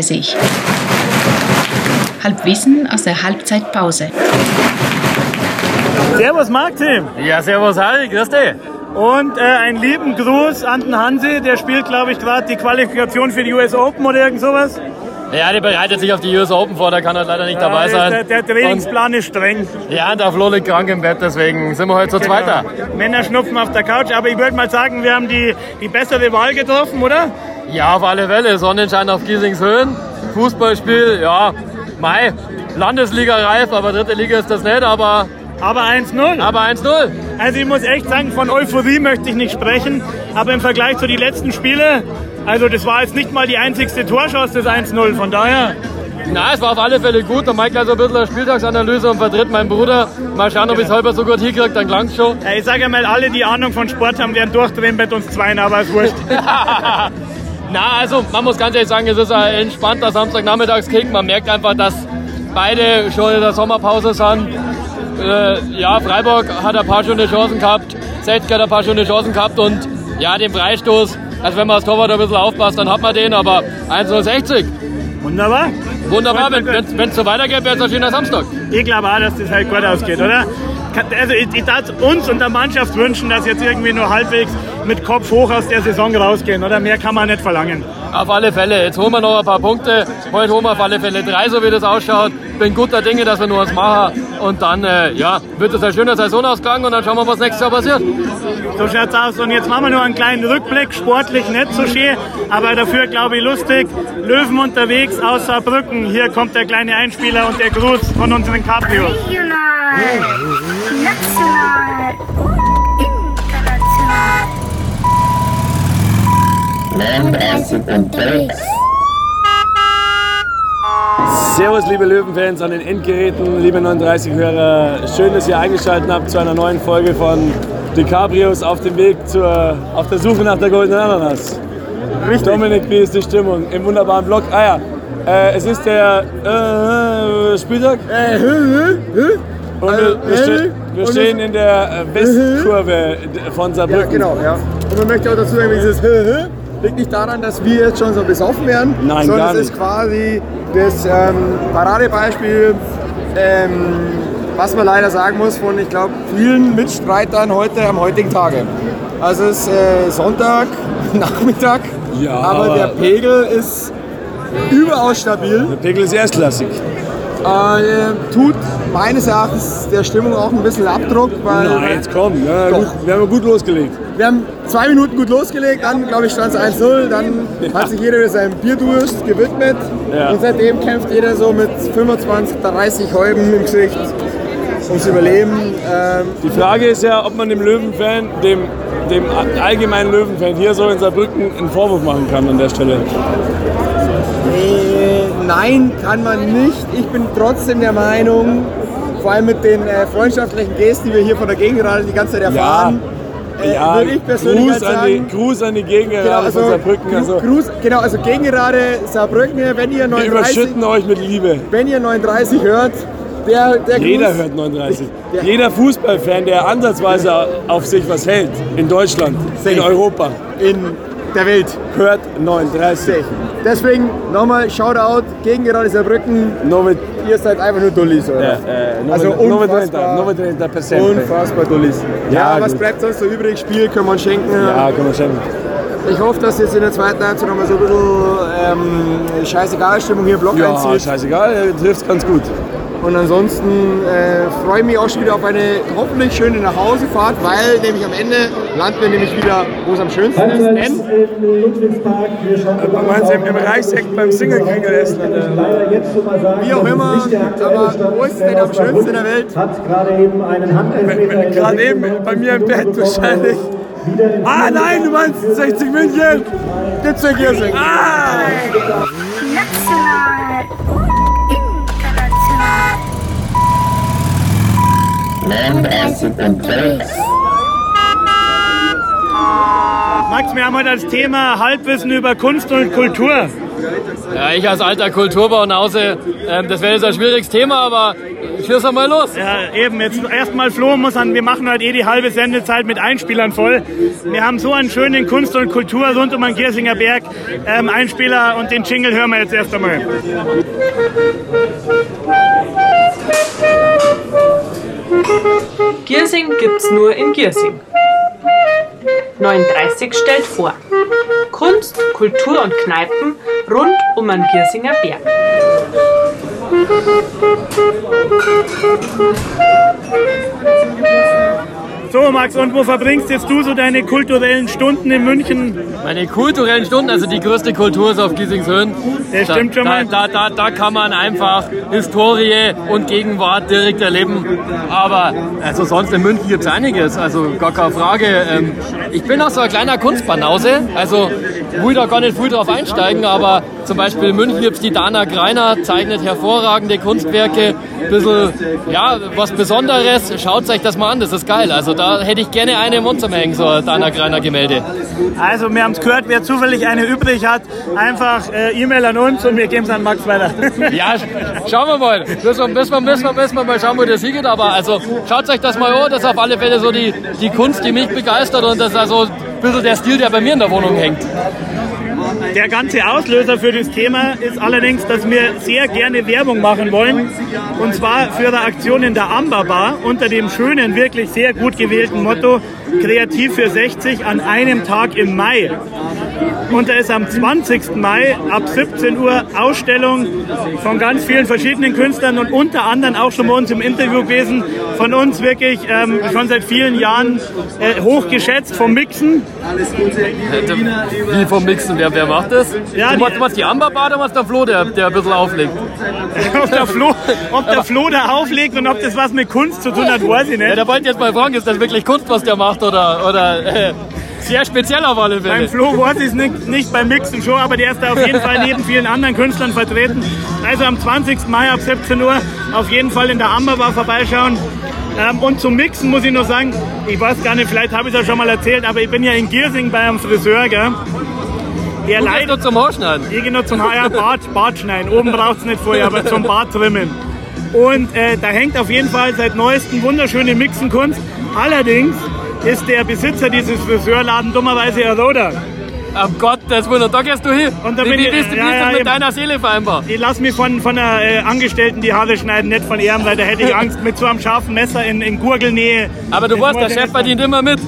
Who's coming? 39. Halbwissen aus der Halbzeitpause. Servus Martin. Ja, servus Harry, grüß dich. Und äh, einen lieben Gruß an den Hansi, der spielt, glaube ich, gerade die Qualifikation für die US Open oder irgend sowas. Ja, der bereitet sich auf die US Open vor, der kann halt leider nicht dabei sein. Der, der Trainingsplan ist streng. Ja, der Flo liegt krank im Bett, deswegen sind wir heute zu Genau. zweiter. Männer schnupfen auf der Couch, aber ich würde mal sagen, wir haben die, die bessere Wahl getroffen, oder? Ja, auf alle Fälle. Sonnenschein auf Giesings Höhen. Fußballspiel, ja, Mai. Landesliga reif, aber dritte Liga ist das nicht, aber, Aber 1-0. aber 1-0. Also ich muss echt sagen, von Euphorie möchte ich nicht sprechen, aber im Vergleich zu den letzten Spiele, also das war jetzt nicht mal die einzigste Torchance, das 1-0, von daher... Na, es war auf alle Fälle gut. Der Mike hat so ein bisschen eine Spieltagsanalyse und vertritt meinen Bruder. Mal schauen, ob ich es halber so gut hinkriege, dann klang's schon. Ja, Ich sage mal, alle, die Ahnung von Sport haben, werden durchdrehen mit uns zweien, aber ist wurscht. Na, also man muss ganz ehrlich sagen, es ist ein entspannter Samstagnachmittagskick. Man merkt einfach, dass beide schon in der Sommerpause sind. Äh, ja, Freiburg hat ein paar schöne Chancen gehabt, 60 hat ein paar schöne Chancen gehabt und ja, den Freistoß, also wenn man das Torwart ein bisschen aufpasst, dann hat man den, aber 1,60. Wunderbar. Wunderbar, wenn es so weitergeht, wäre es ein schöner Samstag. Ich glaube auch, dass das halt gut ausgeht, oder? Also ich, ich darf uns und der Mannschaft wünschen, dass jetzt irgendwie nur halbwegs mit Kopf hoch aus der Saison rausgehen, oder? Mehr kann man nicht verlangen. Auf alle Fälle. Jetzt holen wir noch ein paar Punkte. Heute holen wir auf alle Fälle drei, so wie das ausschaut. Bin guter Dinge, dass wir nur was machen. Und dann, äh, ja, wird es ein schöner Saisonausklang und dann schauen wir, was nächstes Jahr passiert. So schaut's aus. Und jetzt machen wir nur einen kleinen Rückblick. Sportlich nicht so schön, aber dafür, glaube ich, lustig. Löwen unterwegs aus Saarbrücken. Hier kommt der kleine Einspieler und der Gruß von unseren Cabrios. National, international. 39 unterwegs. Servus, liebe Löwenfans an den Endgeräten, liebe 39-Hörer. Schön, dass ihr eingeschaltet habt zu einer neuen Folge von DiCabrios auf dem Weg zur, auf der Suche nach der goldenen Ananas. Dominik, wie ist die Stimmung im wunderbaren Blog? Ah ja, äh, es ist der äh, Spieltag. Und wir, wir, ste wir stehen in der äh, Westkurve von Ja, Saarbrücken. genau, ja. Und man möchte auch dazu sagen, dieses liegt nicht daran, dass wir jetzt schon so besoffen werden, Nein, sondern gar es ist quasi das ähm, Paradebeispiel, ähm, was man leider sagen muss, von, ich glaube, vielen Mitstreitern heute am heutigen Tage. Also es ist äh, Sonntag, Nachmittag, Ja, aber, aber- der Pegel ist überaus stabil. Der Pegel ist erstklassig. Äh, tut meines Erachtens der Stimmung auch ein bisschen Abdruck, weil Nein, jetzt komm, ja, gut, wir haben gut losgelegt. Wir haben zwei Minuten gut losgelegt, dann glaube ich stand es 1-0, dann hat sich jeder seinem Bierdurst gewidmet Ja. und seitdem kämpft jeder so mit 25, 30 Häuben im Gesicht ums Überleben. Ähm, Die Frage ist ja, ob man dem Löwenfan, dem, dem allgemeinen Löwenfan hier so in Saarbrücken einen Vorwurf machen kann an der Stelle. äh, nein, kann man nicht. Ich bin trotzdem der Meinung, vor allem mit den äh, freundschaftlichen Gesten, die wir hier von der Gegend gerade die ganze Zeit erfahren, äh, Ja, würde ich persönlich Gruß, halt an sagen, die, Gruß an die Gegner Genau, also, von Saarbrücken. Also, Gruß, genau, also Gegengerade Saarbrücken, wenn ihr wir 39, überschütten euch mit Liebe. wenn ihr 39 hört, der, der Jeder Gruß, hört 39. Ja. Jeder Fußballfan, der ansatzweise auf sich was hält, in Deutschland, in. Europa, in der Welt. hört 39. Deswegen nochmal Shoutout gegen gerade Saarbrücken. Nur mit, Ihr seid einfach nur Dullis, oder? ja, äh, nur Also mit, nur mit 30, unfassbar. nur mit 30 Prozent. Unfassbar Dullis. Ja, Ja, was gut. bleibt sonst so übrig? Spiel können wir uns schenken. Ja, kann man schenken. Ich hoffe, dass jetzt in der zweiten Halbzeit nochmal so ein bisschen ähm, scheißegal Stimmung hier im Block Ja, einzieht. scheißegal, er trifft ganz gut. Und ansonsten äh, freue ich mich auch schon wieder auf eine hoffentlich schöne Nachhausefahrt, weil nämlich am Ende landen wir nämlich wieder, wo es am schönsten ist. Denn Man meint im, im Reichseck beim Single-Kringel essen. wie auch immer, aber wo ist es denn am schönsten in der Welt? Hat gerade eben einen Handelfmeter Gerade eben bei mir im Bett wahrscheinlich. Ah nein, du meinst 60 München! Gibt's ja Giersing. Ah! National, 39 unterwegs. Max, wir haben heute als Thema Halbwissen über Kunst und Kultur. Ja, ich als alter Kulturbaunause, ähm, das wäre jetzt ein schwieriges Thema, aber schieß mal los. Ja, eben, jetzt erstmal Flo muss an, wir machen heute eh die halbe Sendezeit mit Einspielern voll. Wir haben so einen schönen Kunst und Kultur rund um den Giersinger Berg. Ähm, Einspieler und den Jingle hören wir jetzt erst einmal. Giersing gibt's nur in Giersing. 39 stellt vor. Kunst, Kultur und Kneipen rund um den Giersinger Berg. So, Max, und wo verbringst jetzt du so deine kulturellen Stunden in München? Meine kulturellen Stunden, also die größte Kultur ist auf Giesingshöhen. Das stimmt schon da, mal. Da, da, da kann man einfach Historie und Gegenwart direkt erleben. Aber also sonst in München gibt es einiges, also gar keine Frage. Ähm, ich bin auch so ein kleiner Kunstbanause, also will da gar nicht viel drauf einsteigen, aber zum Beispiel in München gibt es die Dana Greiner, zeichnet hervorragende Kunstwerke, bisschen, ja, was Besonderes. Schaut euch das mal an, das ist geil. Also da hätte ich gerne eine im Mund zum Hängen, so ein Dana Greiner Gemälde. Also, wir haben es gehört, wer zufällig eine übrig hat, einfach äh, E-Mail an uns und wir geben es an Max weiter. Ja, schauen wir mal. Müssen wir, müssen wir, müssen wir, müssen wir mal schauen, wo das hingeht. Aber also schaut euch das mal an. Das ist auf alle Fälle so die, die Kunst, die mich begeistert und das ist also ein bisschen der Stil, der bei mir in der Wohnung hängt. Der ganze Auslöser für das Thema ist allerdings, dass wir sehr gerne Werbung machen wollen. Und zwar für eine Aktion in der Amber Bar unter dem schönen, wirklich sehr gut gewählten Motto Kreativ für 60 an einem Tag im Mai. Und da ist am 20. Mai ab 17 Uhr Ausstellung von ganz vielen verschiedenen Künstlern und unter anderem auch schon bei uns im Interview gewesen, von uns wirklich ähm, schon seit vielen Jahren äh, hochgeschätzt vom Mixen. Wie vom Mixen, wer, wer macht das? Ja, du die- machst, die Amberbar oder machst der Flo, der, der ein bisschen auflegt? ob der Flo, ob der Flo da auflegt und ob das was mit Kunst zu tun hat, weiß ich Ja, nicht. da wollte ich jetzt mal fragen, ist das wirklich Kunst, was der macht oder, oder äh, sehr speziell auf alle Beim? Flo ich es nicht, nicht beim Mixen schon, aber der ist da auf jeden Fall neben vielen anderen Künstlern vertreten. Also am 20. Mai ab 17 Uhr auf jeden Fall in der Amber Bar vorbeischauen. Ähm, und zum Mixen muss ich noch sagen, ich weiß gar nicht, vielleicht habe ich es ja schon mal erzählt, aber ich bin ja in Giersing bei einem Friseur, gell? Der leider nur zum Haarschneiden. Ich gehe noch zum Haar, ja, Bart, Bart schneiden. Oben braucht es nicht vorher, aber zum Bart trimmen. Und äh, da hängt auf jeden Fall seit neuestem wunderschöne Mixenkunst. Allerdings ist der Besitzer dieses Friseurladen dummerweise ein Roder. Um Gottes Willen, da gehst du hin. Und da wie bin wie ich- bist du ja, wie ja, das mit eben. deiner Seele vereinbart? Ich lasse mich von, von einer äh, Angestellten die Haare schneiden, nicht von ihrem, weil da hätte ich Angst mit so einem scharfen Messer in, in Gurgelnähe. Aber du Das weißt, der Chef verdient immer mit.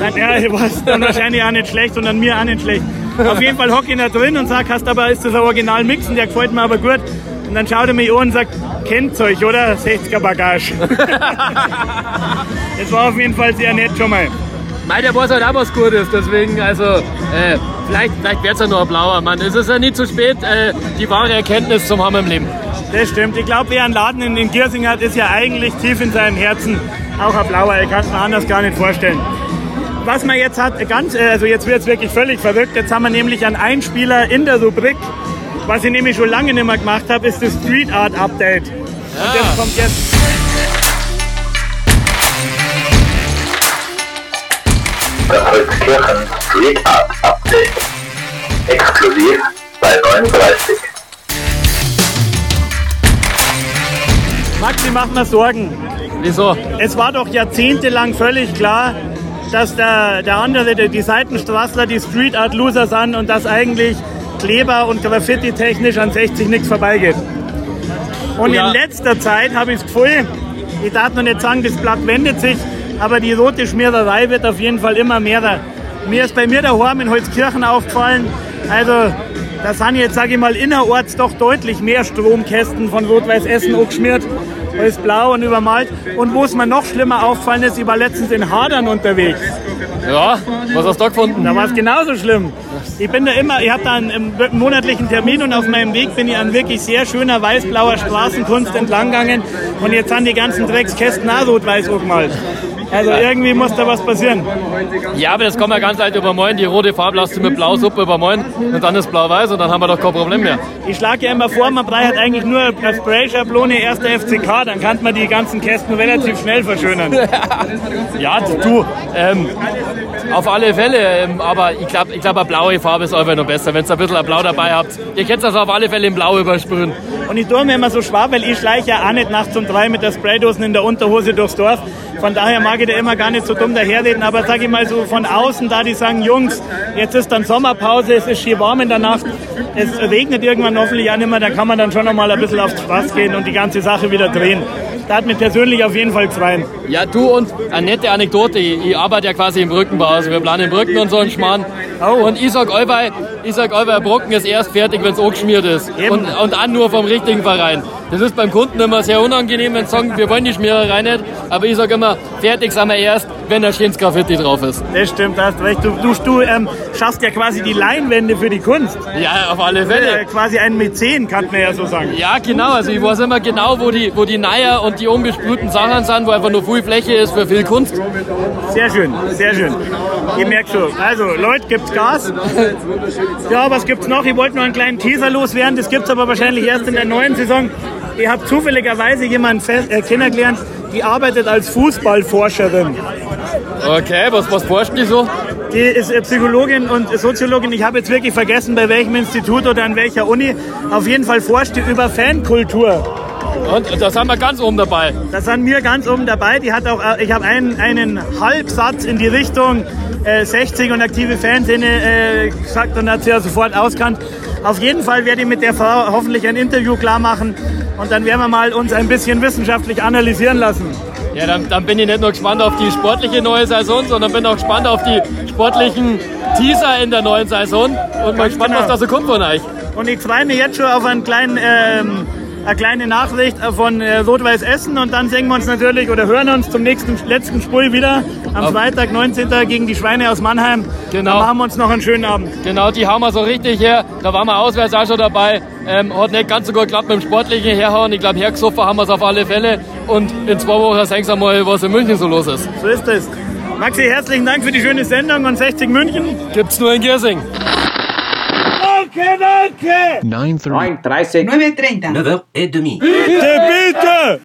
Dann, ja, ich weiß, dann wahrscheinlich auch nicht schlecht und an mir auch nicht schlecht. Auf jeden Fall hocke ich da drin und sag, hast aber ist das Original Mixen, der gefällt mir aber gut. Und dann schaut er mich an und sagt, kennt's euch, oder? 60er Bagage. das war auf jeden Fall sehr nett schon mal. Nein, der weiß halt auch was Gutes, deswegen, also, äh, vielleicht, vielleicht wird's ja nur ein blauer Mann. Es ist ja nie zu spät, äh, die wahre Erkenntnis zum haben im Leben. Das stimmt. Ich glaube, wer einen Laden in, in Giersing hat, ist ja eigentlich tief in seinem Herzen auch ein blauer. Ich kann es mir anders gar nicht vorstellen. Was man jetzt hat, ganz, äh, also jetzt wird es wirklich völlig verrückt. Jetzt haben wir nämlich einen Einspieler in der Rubrik. Was ich nämlich schon lange nicht mehr gemacht habe, ist das Street Art Update. Und das kommt jetzt. Holzkirchen Street Art Update. Exklusiv bei 39. Maxi, mach mir Sorgen. Wieso? Es war doch jahrzehntelang völlig klar, dass der, der andere, der, die Seitenstraßler, die Street Art Loser sind und dass eigentlich Kleber und Graffiti technisch an 60 nichts vorbeigeht. Und Ja. in letzter Zeit habe ich das Gefühl, ich darf noch nicht sagen, das Blatt wendet sich, aber die rote Schmiererei wird auf jeden Fall immer mehr. Mir ist bei mir daheim in Holzkirchen aufgefallen, also da sind jetzt, sage ich mal, innerorts doch deutlich mehr Stromkästen von Rot-Weiß Essen angeschmiert als blau und übermalt. Und wo es mir noch schlimmer auffallen ist, ich war letztens in Hadern unterwegs. Ja, was hast du da gefunden? Da war es genauso schlimm. Ich bin da immer, ich habe da einen, einen monatlichen Termin und auf meinem Weg bin ich an wirklich sehr schöner weiß-blauer Straßenkunst entlang gegangen und jetzt sind die ganzen Dreckskästen auch rot-weiß angemalt. Also irgendwie muss da was passieren. Ja, aber das kann man ganz leicht übermalen. Die rote Farbe lasst du mit Blau-Suppe übermalen und dann ist Blau-Weiß und dann haben wir doch kein Problem mehr. Ich schlage ja immer vor, man braucht eigentlich nur eine Sprayschablone erster FCK, dann kann man die ganzen Kästen relativ schnell verschönern. Ja, du, ähm, auf alle Fälle, ähm, aber ich glaube, ich glaub, eine blaue Farbe ist einfach noch besser, wenn ihr ein bisschen Blau dabei habt. Ihr könnt das auf alle Fälle in Blau übersprühen. Und ich tue mir immer so schwer, weil ich schleiche ja auch nicht nachts um drei mit der Spraydosen in der Unterhose durchs Dorf. Von daher mag ich da immer gar nicht so dumm daherreden, aber sag ich mal so von außen, da die sagen, Jungs, jetzt ist dann Sommerpause, es ist schön warm in der Nacht, es regnet irgendwann hoffentlich auch nicht mehr, dann kann man dann schon noch mal ein bisschen aufs Spaß gehen und die ganze Sache wieder drehen. Da hat mir persönlich auf jeden Fall gefallen. Ja, du und eine nette Anekdote. Ich, arbeite ja quasi im Brückenbau. Also wir planen Brücken und so einen Schmarrn. Und ich sag allweil, ich sag allweil, Brocken ist erst fertig, wenn es angeschmiert ist. Und, und an nur vom richtigen Verein. Das ist beim Kunden immer sehr unangenehm, wenn sie sagen, wir wollen die Schmiererei nicht. Aber ich sag immer, fertig sind wir erst, wenn ein schönes Graffiti drauf ist. Das stimmt, da hast recht. Du, du, du ähm, schaffst ja quasi die Leinwände für die Kunst. Ja, auf alle Fälle. Äh, quasi ein Mäzen, kann man ja so sagen. Ja, genau. Also ich weiß immer genau, wo die, wo die Neier und die unbesprühten Sachen sind, wo einfach nur viel Fläche ist für viel Kunst. Sehr schön, sehr schön. Ihr merkt schon. Also, Leute, gibt's Gas. Ja, was gibt's noch? Ich wollte nur einen kleinen Teaser loswerden. Das gibt's aber wahrscheinlich erst in der neuen Saison. Ihr habt zufälligerweise jemanden äh, kennengelernt, die arbeitet als Fußballforscherin. Okay, was, was forscht die so? Die ist äh, Psychologin und Soziologin. Ich habe jetzt wirklich vergessen, bei welchem Institut oder an welcher Uni. Auf jeden Fall forscht die über Fankultur. Und da sind wir ganz oben dabei. Da sind wir ganz oben dabei. Die hat auch, äh, ich habe einen, einen Halbsatz in die Richtung äh, 60 und aktive Fanszene äh, gesagt und hat sie ja sofort auskannt. Auf jeden Fall werde ich mit der Frau hoffentlich ein Interview klar machen und dann werden wir mal uns ein bisschen wissenschaftlich analysieren lassen. Ja, dann, dann bin ich nicht nur gespannt auf die sportliche neue Saison, sondern bin auch gespannt auf die sportlichen Teaser in der neuen Saison und mal gespannt, genau. was da so kommt von euch. Und ich freue mich jetzt schon auf einen kleinen, ähm, eine kleine Nachricht von äh, Rot-Weiß Essen und dann sehen wir uns natürlich oder hören uns zum nächsten letzten Spiel wieder am Freitag, 19. gegen die Schweine aus Mannheim. Genau. Dann machen wir uns noch einen schönen Abend. Genau, die haben wir so richtig her. Da waren wir auswärts auch schon dabei. Ähm, hat nicht ganz so gut geklappt mit dem sportlichen Herhauen. Ich glaube, hergesoffen haben wir es auf alle Fälle. Und in zwei Wochen sehen Sie mal, was in München so los ist. So ist es. Maxi, herzlichen Dank für die schöne Sendung und 60 München. Gibt's nur in Giersing. 9.30. 9.30. 9h30. 9h30.